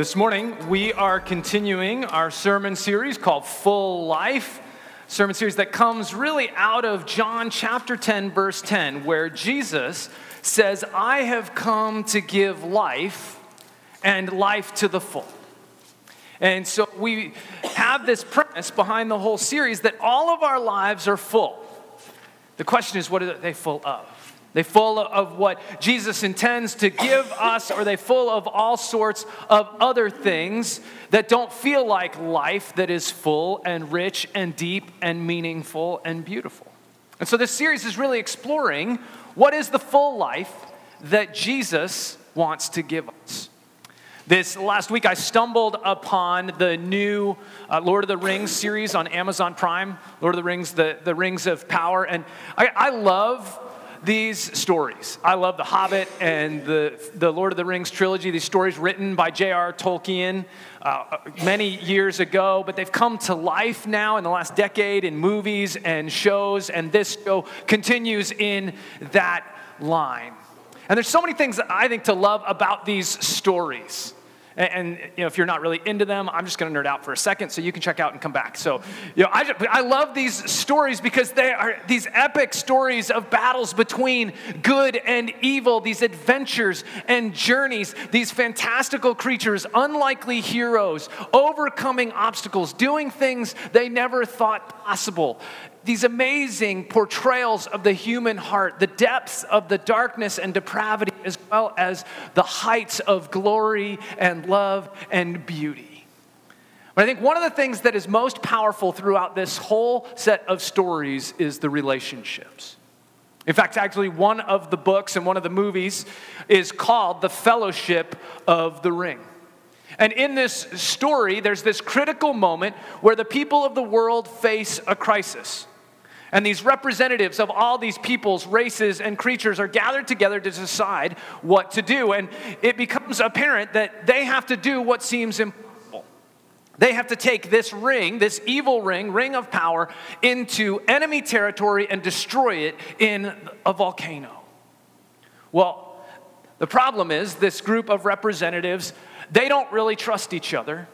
This morning, we are continuing our sermon series called Full Life. Sermon series that comes really out of John chapter 10, verse 10, where Jesus says, I have come to give life and life to the full. And so we have this premise behind the whole series that all of our lives are full. The question is, what are they full of? They full of what Jesus intends to give us, or they full of all sorts of other things that don't feel like life that is full and rich and deep and meaningful and beautiful. And so this series is really exploring what is the full life that Jesus wants to give us. This last week, I stumbled upon the new uh, Lord of the Rings series on Amazon Prime, Lord of the Rings, the, the Rings of Power. And I, I love these stories. I love The Hobbit and the, the Lord of the Rings trilogy, these stories written by J.R. Tolkien uh, many years ago, but they've come to life now in the last decade in movies and shows, and this show continues in that line. And there's so many things that I think to love about these stories. And, and, you know, if you're not really into them, I'm just going to nerd out for a second so you can check out and come back. So, you know, I, just, I love these stories because they are these epic stories of battles between good and evil, these adventures and journeys, these fantastical creatures, unlikely heroes, overcoming obstacles, doing things they never thought possible these amazing portrayals of the human heart, the depths of the darkness and depravity, as well as the heights of glory and love and beauty. But I think one of the things that is most powerful throughout this whole set of stories is the relationships. In fact, actually, one of the books and one of the movies is called The Fellowship of the Ring. And in this story, there's this critical moment where the people of the world face a crisis. And these representatives of all these peoples, races, and creatures are gathered together to decide what to do. And it becomes apparent that they have to do what seems impossible. They have to take this ring, this evil ring, ring of power, into enemy territory and destroy it in a volcano. Well, the problem is this group of representatives, they don't really trust each other.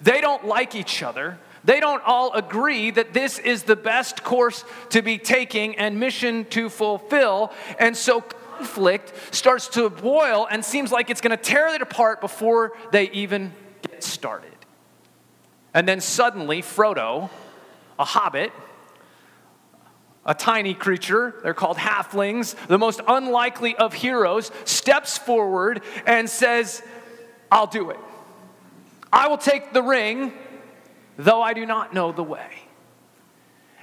They don't like each other. They don't all agree that this is the best course to be taking and mission to fulfill. And so conflict starts to boil and seems like it's going to tear it apart before they even get started. And then suddenly, Frodo, a hobbit, a tiny creature, they're called halflings, the most unlikely of heroes, steps forward and says, I'll do it. I will take the ring though I do not know the way.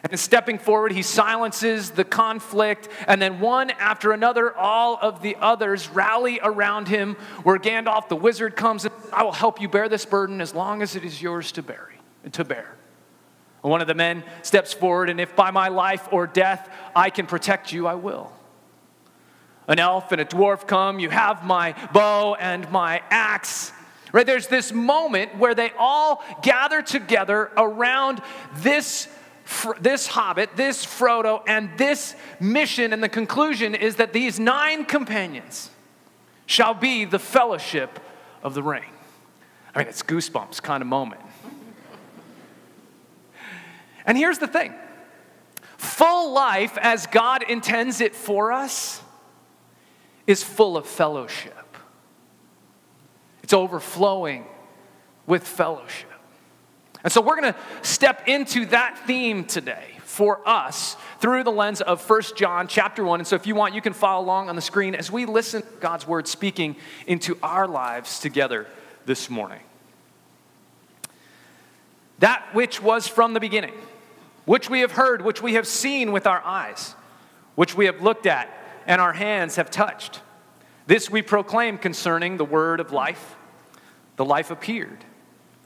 And stepping forward, he silences the conflict, and then one after another, all of the others rally around him. Where Gandalf the wizard comes, and I will help you bear this burden as long as it is yours to bear. To bear. And one of the men steps forward, and if by my life or death I can protect you, I will. An elf and a dwarf come. You have my bow and my axe. Right? There's this moment where they all gather together around this this hobbit, this Frodo, and this mission, and the conclusion is that these nine companions shall be the fellowship of the ring. I mean, it's goosebumps kind of moment. and here's the thing full life, as God intends it for us, is full of fellowship. It's overflowing with fellowship. And so we're going to step into that theme today for us through the lens of 1 John chapter 1. And so if you want, you can follow along on the screen as we listen to God's word speaking into our lives together this morning. That which was from the beginning, which we have heard, which we have seen with our eyes, which we have looked at and our hands have touched. This we proclaim concerning the word of life the life appeared.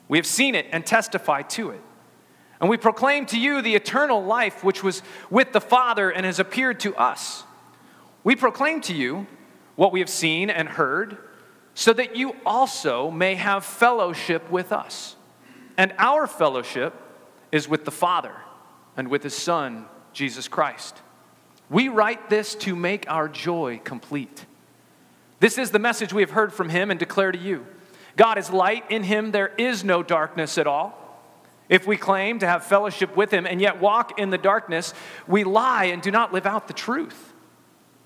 We have seen it and testified to it. And we proclaim to you the eternal life which was with the Father and has appeared to us. We proclaim to you what we have seen and heard, so that you also may have fellowship with us. And our fellowship is with the Father and with His Son, Jesus Christ. We write this to make our joy complete. This is the message we have heard from Him and declare to you God is light, in Him there is no darkness at all. If we claim to have fellowship with him and yet walk in the darkness, we lie and do not live out the truth.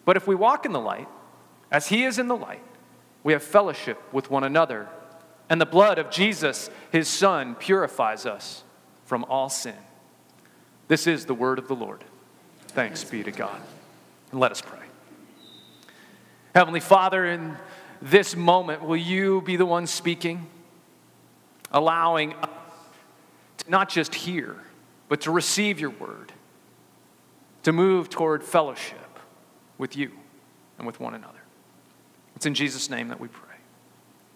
But if we walk in the light, as he is in the light, we have fellowship with one another. And the blood of Jesus, his son, purifies us from all sin. This is the word of the Lord. Thanks be to God. And let us pray. Heavenly Father, in this moment, will you be the one speaking, allowing us not just hear, but to receive your word, to move toward fellowship with you and with one another. It's in Jesus' name that we pray.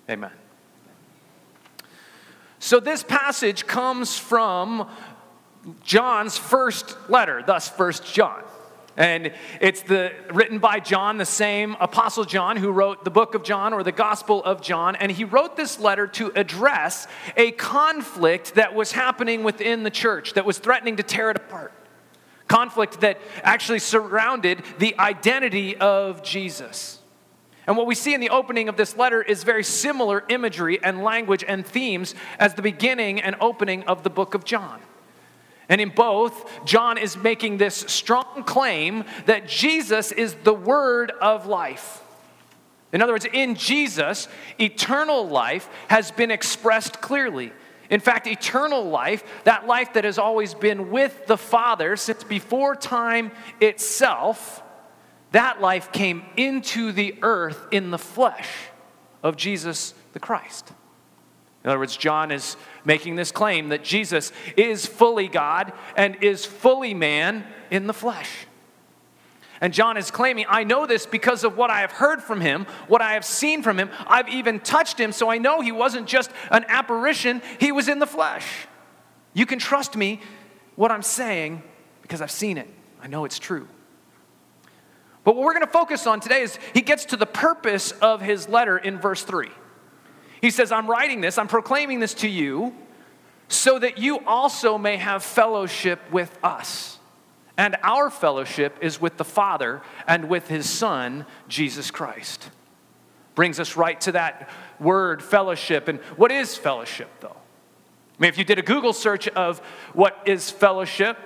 Amen. So, this passage comes from John's first letter, thus, First John. And it's the, written by John, the same Apostle John who wrote the book of John or the Gospel of John. And he wrote this letter to address a conflict that was happening within the church that was threatening to tear it apart. Conflict that actually surrounded the identity of Jesus. And what we see in the opening of this letter is very similar imagery and language and themes as the beginning and opening of the book of John. And in both, John is making this strong claim that Jesus is the word of life. In other words, in Jesus, eternal life has been expressed clearly. In fact, eternal life, that life that has always been with the Father since before time itself, that life came into the earth in the flesh of Jesus the Christ. In other words, John is making this claim that Jesus is fully God and is fully man in the flesh. And John is claiming, I know this because of what I have heard from him, what I have seen from him. I've even touched him, so I know he wasn't just an apparition, he was in the flesh. You can trust me, what I'm saying, because I've seen it. I know it's true. But what we're going to focus on today is he gets to the purpose of his letter in verse 3. He says, I'm writing this, I'm proclaiming this to you so that you also may have fellowship with us. And our fellowship is with the Father and with his Son, Jesus Christ. Brings us right to that word, fellowship. And what is fellowship, though? I mean, if you did a Google search of what is fellowship,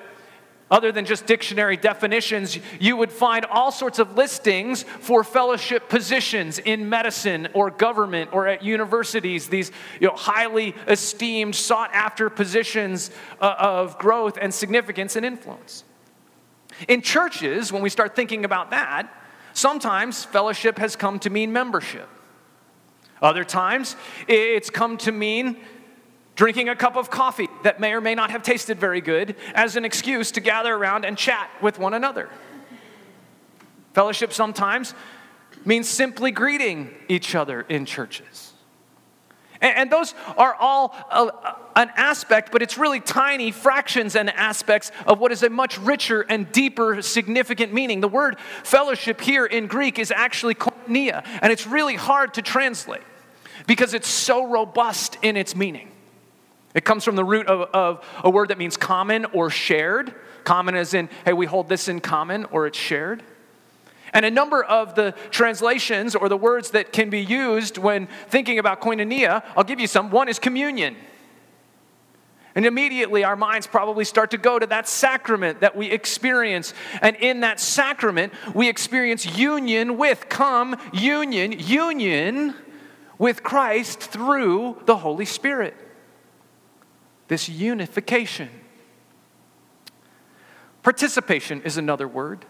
other than just dictionary definitions, you would find all sorts of listings for fellowship positions in medicine or government or at universities, these you know, highly esteemed, sought after positions uh, of growth and significance and influence. In churches, when we start thinking about that, sometimes fellowship has come to mean membership. Other times, it's come to mean drinking a cup of coffee that may or may not have tasted very good as an excuse to gather around and chat with one another. Fellowship sometimes means simply greeting each other in churches. And, those are all an aspect, but it's really tiny fractions and aspects of what is a much richer and deeper, significant meaning. The word fellowship here in Greek is actually koinonia, and it's really hard to translate because it's so robust in its meaning. It comes from the root of, of, a word that means common or shared. Common as in, hey, we hold this in common or it's shared. And a number of the translations or the words that can be used when thinking about koinonia, I'll give you some. One is communion. And immediately our minds probably start to go to that sacrament that we experience. And in that sacrament, we experience union with, come, union, union with Christ through the Holy Spirit this unification. Participation is another word.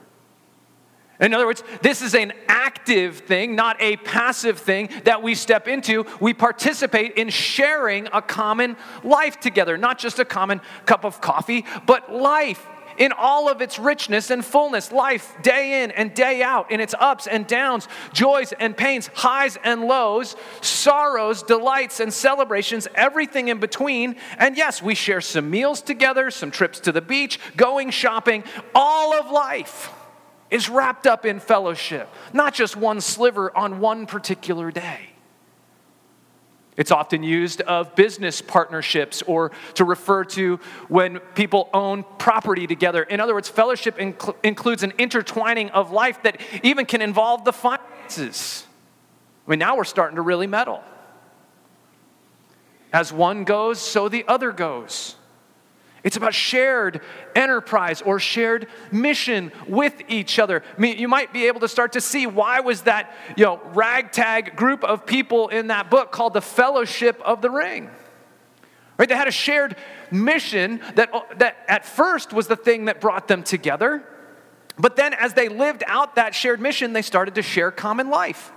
In other words, this is an active thing, not a passive thing that we step into. We participate in sharing a common life together, not just a common cup of coffee, but life in all of its richness and fullness, life day in and day out, in its ups and downs, joys and pains, highs and lows, sorrows, delights and celebrations, everything in between. And yes, we share some meals together, some trips to the beach, going shopping. All of life is wrapped up in fellowship, not just one sliver on one particular day. It's often used of business partnerships or to refer to when people own property together. In other words, fellowship inc- includes an intertwining of life that even can involve the finances. I mean, now we're starting to really meddle. As one goes, so the other goes. It's about shared enterprise or shared mission with each other. I mean, you might be able to start to see why was that, you know, ragtag group of people in that book called the Fellowship of the Ring. Right? They had a shared mission that, uh, that at first was the thing that brought them together. But then as they lived out that shared mission, they started to share common life.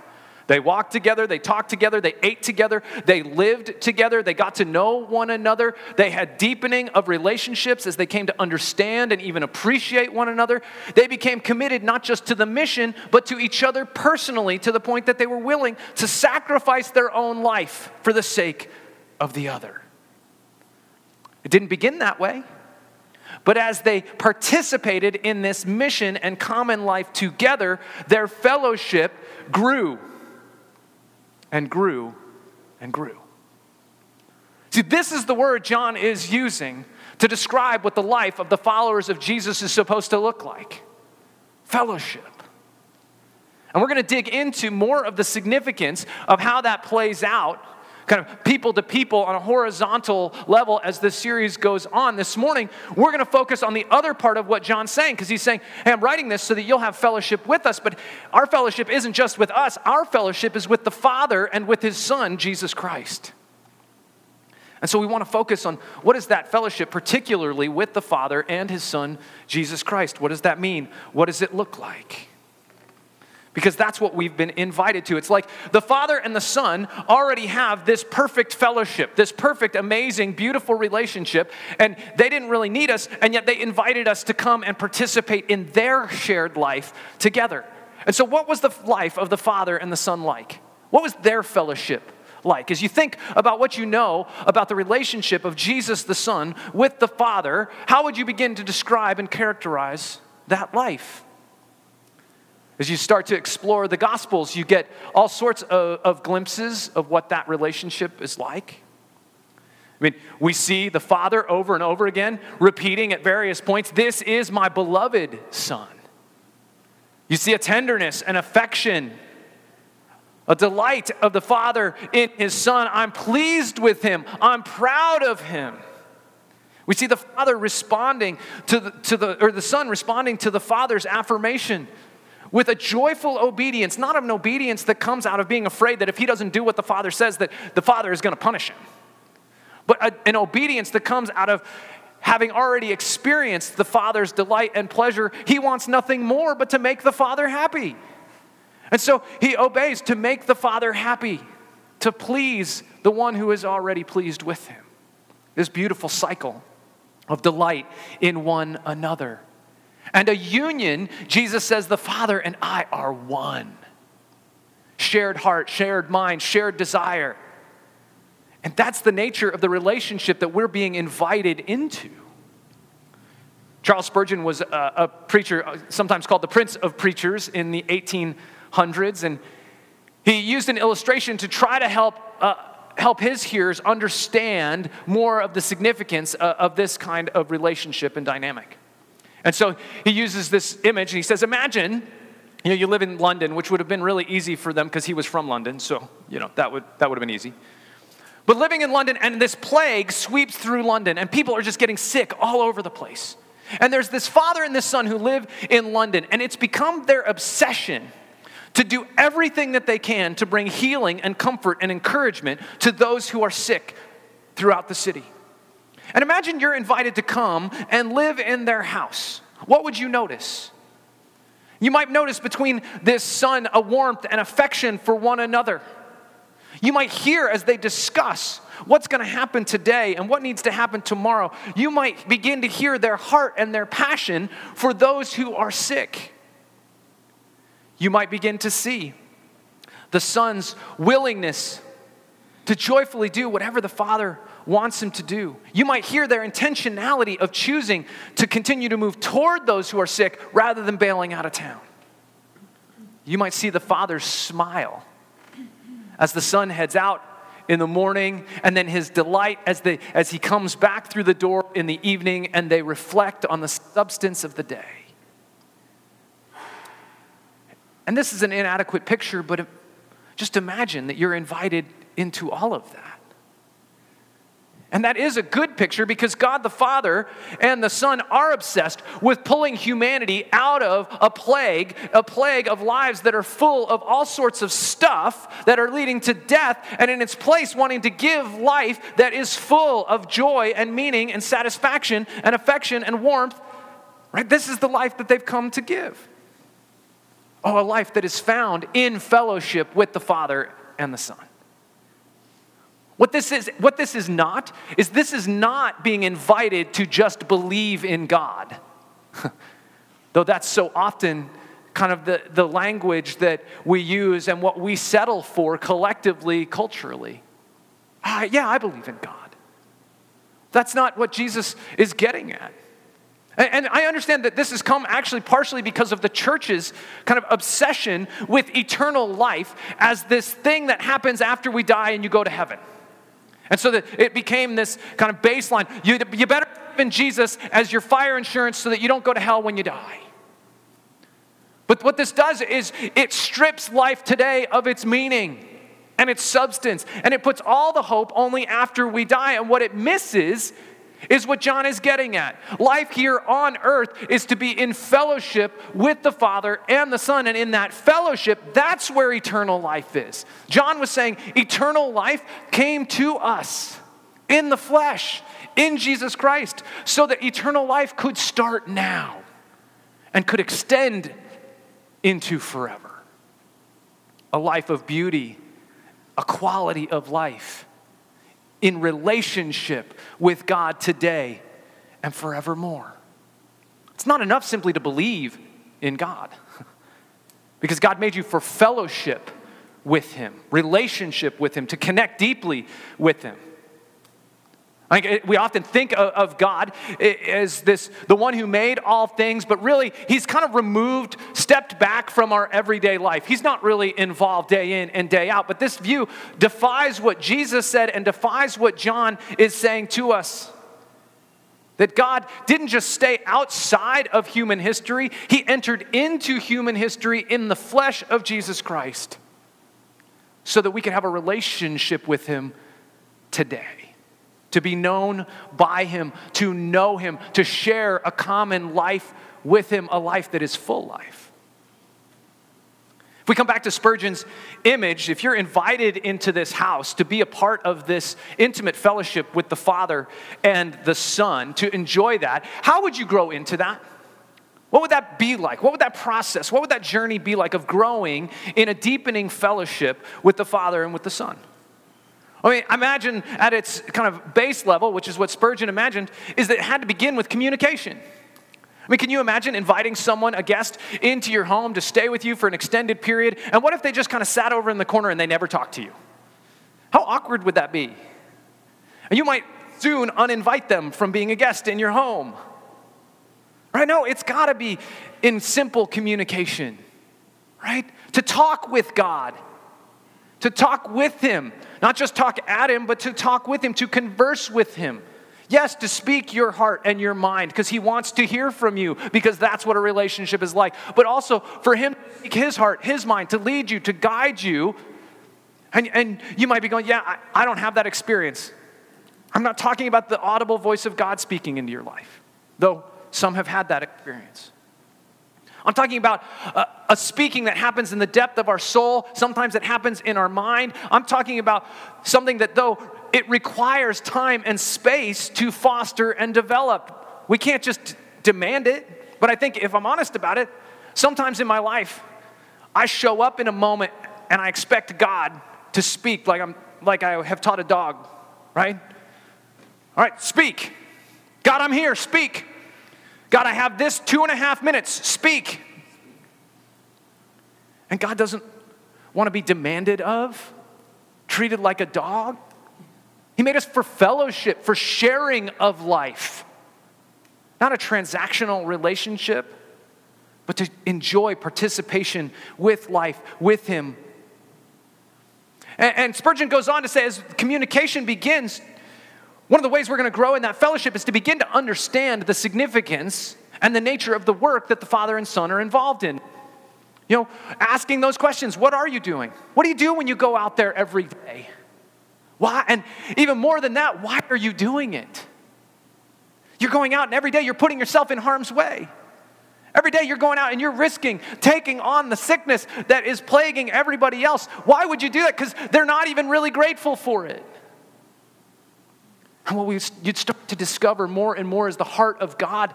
They walked together, they talked together, they ate together, they lived together, they got to know one another, they had deepening of relationships as they came to understand and even appreciate one another. They became committed not just to the mission, but to each other personally to the point that they were willing to sacrifice their own life for the sake of the other. It didn't begin that way. But as they participated in this mission and common life together, their fellowship grew and grew and grew. See, this is the word John is using to describe what the life of the followers of Jesus is supposed to look like fellowship. And we're going to dig into more of the significance of how that plays out kind of people to people on a horizontal level as this series goes on. This morning, we're going to focus on the other part of what John's saying because he's saying, Hey, I'm writing this so that you'll have fellowship with us. But our fellowship isn't just with us, our fellowship is with the Father and with his Son, Jesus Christ. And so we want to focus on what is that fellowship, particularly with the Father and his Son, Jesus Christ. What does that mean? What does it look like? Because that's what we've been invited to. It's like the Father and the Son already have this perfect fellowship, this perfect, amazing, beautiful relationship, and they didn't really need us, and yet they invited us to come and participate in their shared life together. And so, what was the life of the Father and the Son like? What was their fellowship like? As you think about what you know about the relationship of Jesus the Son with the Father, how would you begin to describe and characterize that life? As you start to explore the Gospels, you get all sorts of, of, glimpses of what that relationship is like. I mean, we see the Father over and over again repeating at various points, This is my beloved Son. You see a tenderness and affection, a delight of the Father in His Son. I'm pleased with Him, I'm proud of Him. We see the Father responding to the, to the or the Son responding to the Father's affirmation with a joyful obedience, not an obedience that comes out of being afraid that if he doesn't do what the Father says, that the Father is going to punish him, but a, an obedience that comes out of having already experienced the Father's delight and pleasure. He wants nothing more but to make the Father happy. And so he obeys to make the Father happy, to please the one who is already pleased with him. This beautiful cycle of delight in one another. And a union, Jesus says, the Father and I are one. Shared heart, shared mind, shared desire. And that's the nature of the relationship that we're being invited into. Charles Spurgeon was a, a preacher, uh, sometimes called the Prince of Preachers in the 1800s, and he used an illustration to try to help, uh, help his hearers understand more of the significance uh, of this kind of relationship and dynamic. And so he uses this image and he says, Imagine, you know, you live in London, which would have been really easy for them because he was from London. So, you know, that would, that would have been easy. But living in London, and this plague sweeps through London, and people are just getting sick all over the place. And there's this father and this son who live in London, and it's become their obsession to do everything that they can to bring healing and comfort and encouragement to those who are sick throughout the city. And imagine you're invited to come and live in their house. What would you notice? You might notice between this son a warmth and affection for one another. You might hear as they discuss what's going to happen today and what needs to happen tomorrow, you might begin to hear their heart and their passion for those who are sick. You might begin to see the Son's willingness to joyfully do whatever the Father wants him to do. You might hear their intentionality of choosing to continue to move toward those who are sick rather than bailing out of town. You might see the Father's smile as the Son heads out in the morning, and then his delight as, they, as he comes back through the door in the evening and they reflect on the substance of the day. And this is an inadequate picture, but just imagine that you're invited into all of that. And that is a good picture because God the Father and the Son are obsessed with pulling humanity out of a plague, a plague of lives that are full of all sorts of stuff that are leading to death, and in its place, wanting to give life that is full of joy and meaning and satisfaction and affection and warmth. Right? This is the life that they've come to give. Oh, a life that is found in fellowship with the Father and the Son. What this is, what this is not, is this is not being invited to just believe in God. Though that's so often kind of the, the language that we use and what we settle for collectively, culturally. Ah, yeah, I believe in God. That's not what Jesus is getting at. And I understand that this has come actually partially because of the church's kind of obsession with eternal life as this thing that happens after we die and you go to heaven. And so that it became this kind of baseline. You, you better in Jesus as your fire insurance so that you don't go to hell when you die. But what this does is it strips life today of its meaning and its substance, and it puts all the hope only after we die. And what it misses is what John is getting at. Life here on earth is to be in fellowship with the Father and the Son. And in that fellowship, that's where eternal life is. John was saying eternal life came to us in the flesh, in Jesus Christ, so that eternal life could start now and could extend into forever. A life of beauty, a quality of life in relationship with God today and forevermore. It's not enough simply to believe in God, because God made you for fellowship with Him, relationship with Him, to connect deeply with Him. Like eh, we often think of God as this, the one who made all things, but really he's kind of removed, stepped back from our everyday life. He's not really involved day in and day out. But this view defies what Jesus said and defies what John is saying to us. That God didn't just stay outside of human history, He entered into human history in the flesh of Jesus Christ so that we can have a relationship with Him today to be known by Him, to know Him, to share a common life with Him, a life that is full life. If we come back to Spurgeon's image, if you're invited into this house to be a part of this intimate fellowship with the Father and the Son, to enjoy that, how would you grow into that? What would that be like? What would that process, what would that journey be like of growing in a deepening fellowship with the Father and with the Son? I mean, imagine at its kind of base level, which is what Spurgeon imagined, is that it had to begin with communication. I mean, can you imagine inviting someone, a guest, into your home to stay with you for an extended period? And what if they just kind of sat over in the corner and they never talked to you? How awkward would that be? And you might soon uninvite them from being a guest in your home. Right? No, it's got to be in simple communication, right? To talk with God to talk with him, not just talk at him, but to talk with him, to converse with him. Yes, to speak your heart and your mind because he wants to hear from you because that's what a relationship is like. But also for him to speak his heart, his mind, to lead you, to guide you. And, and you might be going, Yeah, I, I don't have that experience. I'm not talking about the audible voice of God speaking into your life, though some have had that experience. I'm talking about a, a, speaking that happens in the depth of our soul. Sometimes it happens in our mind. I'm talking about something that, though it requires time and space to foster and develop, we can't just demand it. But I think if I'm honest about it, sometimes in my life, I show up in a moment and I expect God to speak like, I'm, like I have taught a dog right? All right, speak. God, I'm here, speak. God, I have this two and a half minutes, speak. And God doesn't want to be demanded of, treated like a dog. He made us for fellowship, for sharing of life, not a transactional relationship, but to enjoy participation with life, with Him. And, Spurgeon goes on to say, as communication begins, one of the ways we're going to grow in that fellowship is to begin to understand the significance and the nature of the work that the Father and Son are involved in. You know, asking those questions what are you doing? What do you do when you go out there every day? Why? And even more than that, why are you doing it? You're going out and every day you're putting yourself in harm's way. Every day you're going out and you're risking taking on the sickness that is plaguing everybody else. Why would you do that? Because they're not even really grateful for it. And what we, you'd start to discover more and more is the heart of God,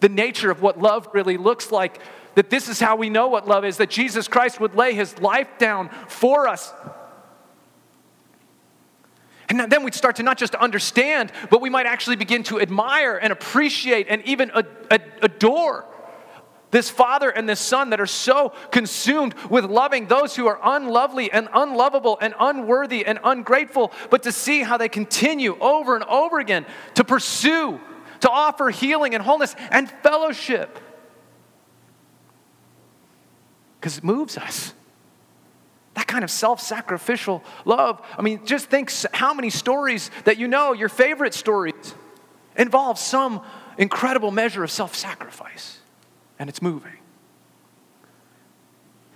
the nature of what love really looks like. That this is how we know what love is that Jesus Christ would lay his life down for us. And then we'd start to not just understand, but we might actually begin to admire and appreciate and even adore this father and this son that are so consumed with loving those who are unlovely and unlovable and unworthy and ungrateful, but to see how they continue over and over again to pursue, to offer healing and wholeness and fellowship. Because it moves us. That kind of self sacrificial love. I mean, just think how many stories that you know, your favorite stories, involve some incredible measure of self sacrifice and it's moving.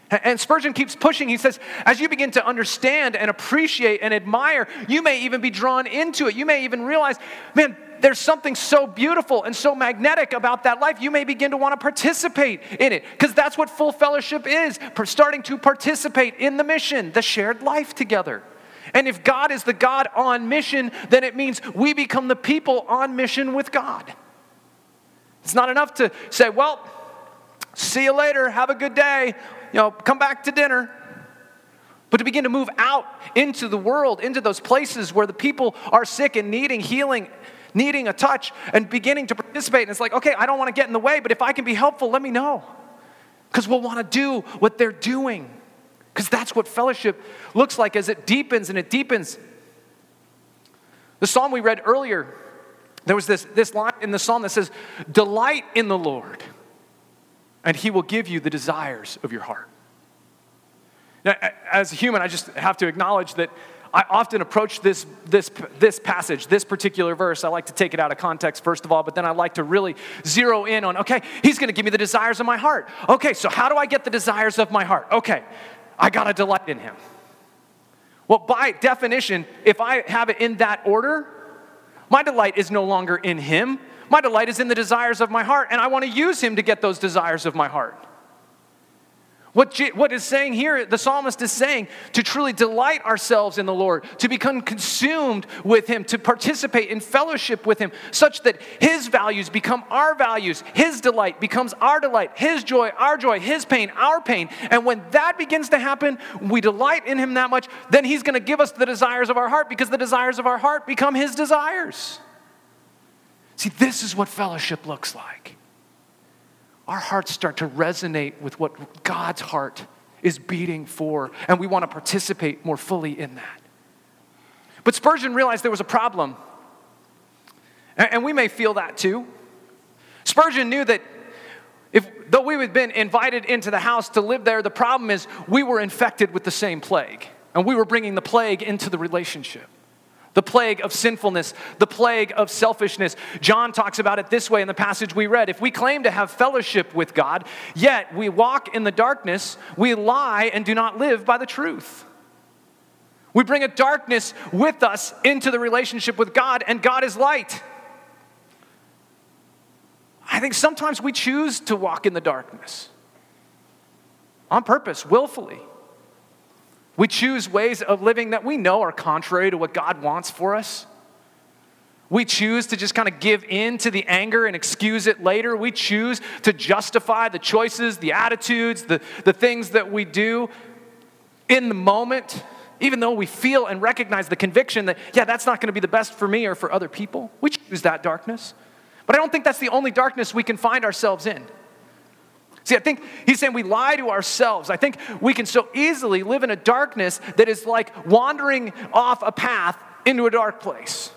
And Spurgeon keeps pushing. He says, as you begin to understand and appreciate and admire, you may even be drawn into it. You may even realize, man, there's something so beautiful and so magnetic about that life. You may begin to want to participate in it because that's what full fellowship is starting to participate in the mission, the shared life together. And if God is the God on mission, then it means we become the people on mission with God. It's not enough to say, well, see you later, have a good day, you know, come back to dinner. But to begin to move out into the world, into those places where the people are sick and needing healing, needing a touch, and beginning to participate. And it's like, okay, I don't want to get in the way, but if I can be helpful, let me know. Because we'll want to do what they're doing. Because that's what fellowship looks like as it deepens and it deepens. The psalm we read earlier, there was this, this line in the psalm that says, Delight in the Lord and He will give you the desires of your heart. Now, as a human, I just have to acknowledge that I often approach this, this, this passage, this particular verse. I like to take it out of context, first of all, but then I like to really zero in on okay, He's going to give me the desires of my heart. Okay, so how do I get the desires of my heart? Okay, I got to delight in Him. Well, by definition, if I have it in that order, my delight is no longer in Him, my delight is in the desires of my heart, and I want to use him to get those desires of my heart. What, what is saying here, the psalmist is saying to truly delight ourselves in the Lord, to become consumed with Him, to participate in fellowship with Him, such that His values become our values, His delight becomes our delight, His joy, our joy, His pain, our pain. And when that begins to happen, we delight in Him that much, then He's going to give us the desires of our heart because the desires of our heart become His desires. See, this is what fellowship looks like. Our hearts start to resonate with what God's heart is beating for, and we want to participate more fully in that. But Spurgeon realized there was a problem, and we may feel that too. Spurgeon knew that if, though we had been invited into the house to live there, the problem is we were infected with the same plague, and we were bringing the plague into the relationship the plague of sinfulness, the plague of selfishness. John talks about it this way in the passage we read. If we claim to have fellowship with God, yet we walk in the darkness, we lie and do not live by the truth. We bring a darkness with us into the relationship with God, and God is light. I think sometimes we choose to walk in the darkness on purpose, willfully. We choose ways of living that we know are contrary to what God wants for us. We choose to just kind of give in to the anger and excuse it later. We choose to justify the choices, the attitudes, the, the things that we do in the moment even though we feel and recognize the conviction that, yeah, that's not going to be the best for me or for other people. We choose that darkness. But I don't think that's the only darkness we can find ourselves in. See, I think he's saying we lie to ourselves. I think we can so easily live in a darkness that is like wandering off a path into a dark place.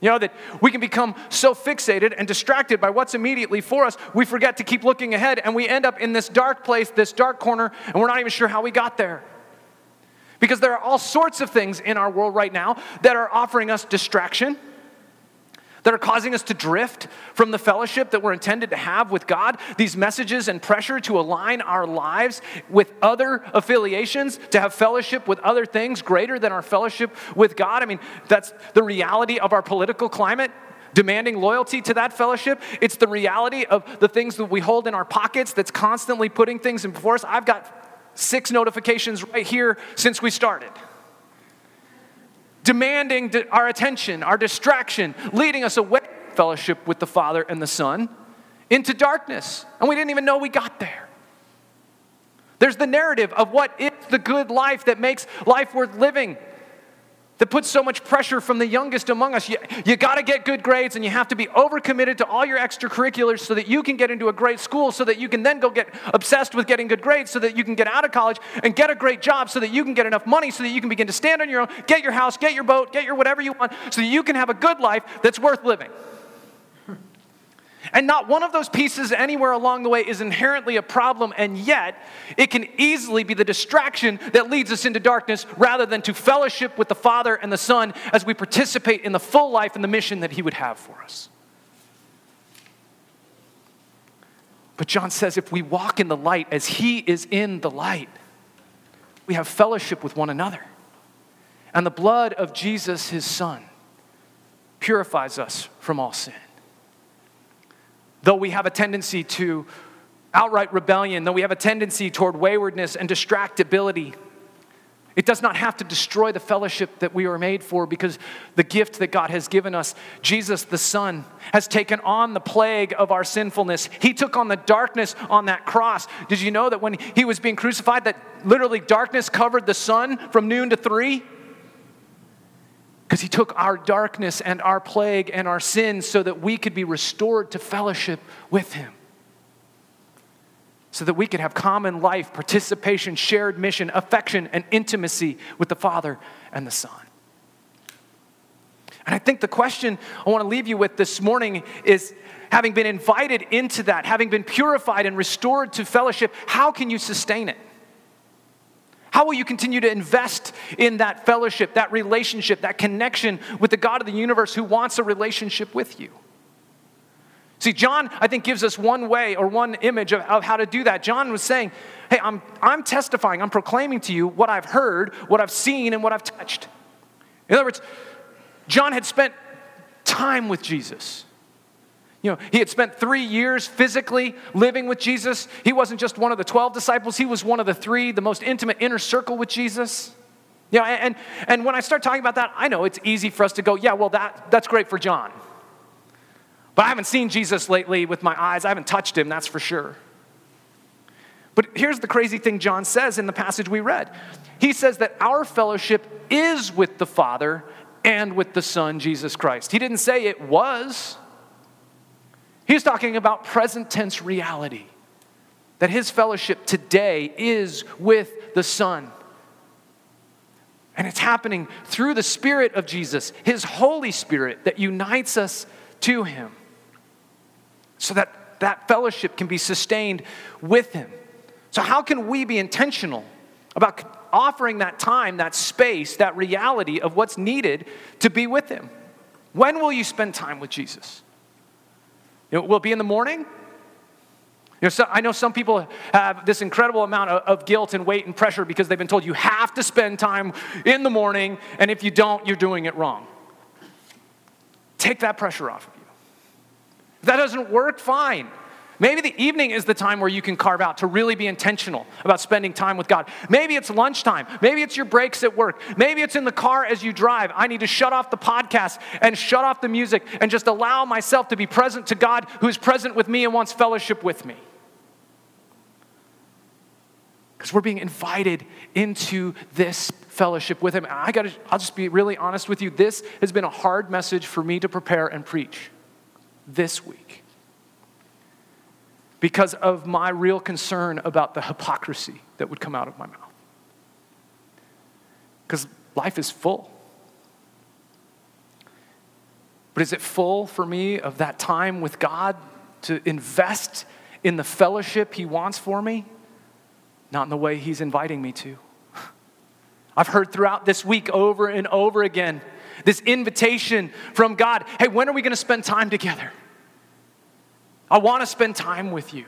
You know, that we can become so fixated and distracted by what's immediately for us, we forget to keep looking ahead and we end up in this dark place, this dark corner, and we're not even sure how we got there. Because there are all sorts of things in our world right now that are offering us distraction that are causing us to drift from the fellowship that we're intended to have with God, these messages and pressure to align our lives with other affiliations, to have fellowship with other things greater than our fellowship with God. I mean, that's the reality of our political climate demanding loyalty to that fellowship. It's the reality of the things that we hold in our pockets that's constantly putting things in before us. I've got six notifications right here since we started demanding our attention, our distraction, leading us away from fellowship with the Father and the Son into darkness. And we didn't even know we got there. There's the narrative of what is the good life that makes life worth living that puts so much pressure from the youngest among us. You, you got to get good grades and you have to be overcommitted to all your extracurriculars so that you can get into a great school, so that you can then go get obsessed with getting good grades, so that you can get out of college and get a great job, so that you can get enough money, so that you can begin to stand on your own, get your house, get your boat, get your whatever you want, so that you can have a good life that's worth living. And not one of those pieces anywhere along the way is inherently a problem, and yet it can easily be the distraction that leads us into darkness rather than to fellowship with the Father and the Son as we participate in the full life and the mission that He would have for us. But John says if we walk in the light as He is in the light, we have fellowship with one another. And the blood of Jesus, His Son, purifies us from all sin. Though we have a tendency to outright rebellion, though we have a tendency toward waywardness and distractibility, it does not have to destroy the fellowship that we were made for because the gift that God has given us, Jesus the Son, has taken on the plague of our sinfulness. He took on the darkness on that cross. Did you know that when he was being crucified, that literally darkness covered the sun from noon to three? Because he took our darkness and our plague and our sins so that we could be restored to fellowship with him. So that we could have common life, participation, shared mission, affection, and intimacy with the Father and the Son. And I think the question I want to leave you with this morning is having been invited into that, having been purified and restored to fellowship, how can you sustain it? How will you continue to invest in that fellowship, that relationship, that connection with the God of the universe who wants a relationship with you? See, John, I think, gives us one way or one image of, of, how to do that. John was saying, Hey, I'm, I'm testifying, I'm proclaiming to you what I've heard, what I've seen, and what I've touched. In other words, John had spent time with Jesus. You know, he had spent three years physically living with Jesus. He wasn't just one of the 12 disciples, he was one of the three, the most intimate inner circle with Jesus. You know, and, and when I start talking about that, I know it's easy for us to go, yeah, well, that, that's great for John. But I haven't seen Jesus lately with my eyes. I haven't touched him, that's for sure. But here's the crazy thing John says in the passage we read. He says that our fellowship is with the Father and with the Son, Jesus Christ. He didn't say it was. He's talking about present tense reality. That his fellowship today is with the Son. And it's happening through the Spirit of Jesus, his Holy Spirit that unites us to him. So that that fellowship can be sustained with him. So, how can we be intentional about offering that time, that space, that reality of what's needed to be with him? When will you spend time with Jesus? You know, will it be in the morning? You know, so I know some people have this incredible amount of, of, guilt and weight and pressure because they've been told you have to spend time in the morning, and if you don't, you're doing it wrong. Take that pressure off of you. If that doesn't work, fine. Maybe the evening is the time where you can carve out to really be intentional about spending time with God. Maybe it's lunchtime. Maybe it's your breaks at work. Maybe it's in the car as you drive. I need to shut off the podcast and shut off the music and just allow myself to be present to God who is present with me and wants fellowship with me. Because we're being invited into this fellowship with Him. I gotta, I'll just be really honest with you. This has been a hard message for me to prepare and preach this week because of my real concern about the hypocrisy that would come out of my mouth. Because life is full. But is it full for me of that time with God to invest in the fellowship He wants for me? Not in the way He's inviting me to. I've heard throughout this week over and over again this invitation from God hey, when are we going to spend time together? I want to spend time with you.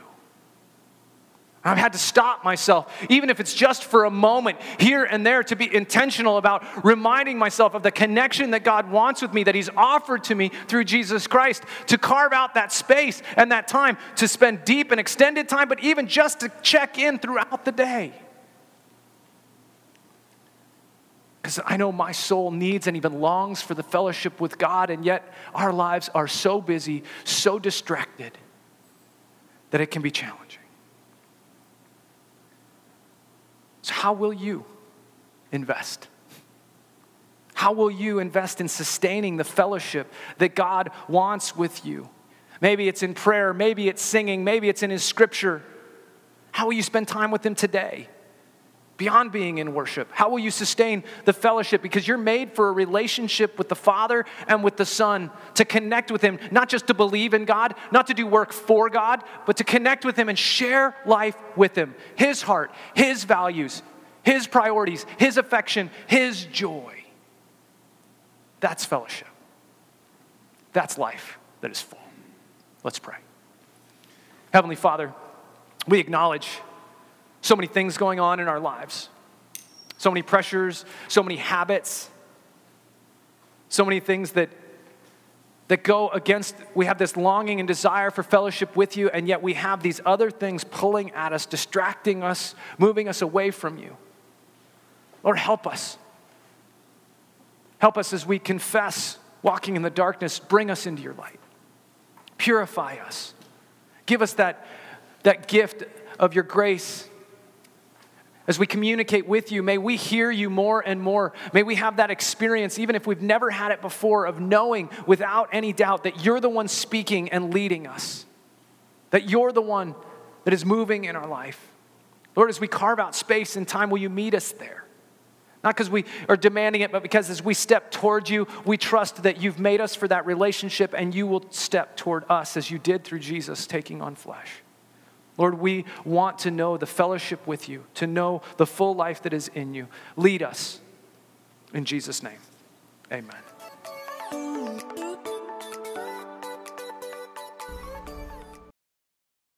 I've had to stop myself, even if it's just for a moment, here and there, to be intentional about reminding myself of the connection that God wants with me, that He's offered to me through Jesus Christ, to carve out that space and that time to spend deep and extended time, but even just to check in throughout the day. Because I know my soul needs and even longs for the fellowship with God, and yet our lives are so busy, so distracted, that it can be challenging. So, how will you invest? How will you invest in sustaining the fellowship that God wants with you? Maybe it's in prayer, maybe it's singing, maybe it's in His scripture. How will you spend time with Him today? Beyond being in worship, how will you sustain the fellowship? Because you're made for a relationship with the Father and with the Son, to connect with Him, not just to believe in God, not to do work for God, but to connect with Him and share life with Him. His heart, His values, His priorities, His affection, His joy. That's fellowship. That's life that is full. Let's pray. Heavenly Father, we acknowledge so many things going on in our lives, so many pressures, so many habits, so many things that that go against we have this longing and desire for fellowship with you and yet we have these other things pulling at us distracting us moving us away from you. Lord help us. Help us as we confess walking in the darkness. Bring us into your light. Purify us. Give us that that gift of your grace as we communicate with you, may we hear you more and more. May we have that experience, even if we've never had it before, of knowing without any doubt that you're the one speaking and leading us, that you're the one that is moving in our life. Lord, as we carve out space and time, will you meet us there? Not because we are demanding it, but because as we step toward you, we trust that you've made us for that relationship and you will step toward us as you did through Jesus taking on flesh. Lord, we want to know the fellowship with you, to know the full life that is in you. Lead us. In Jesus' name, amen.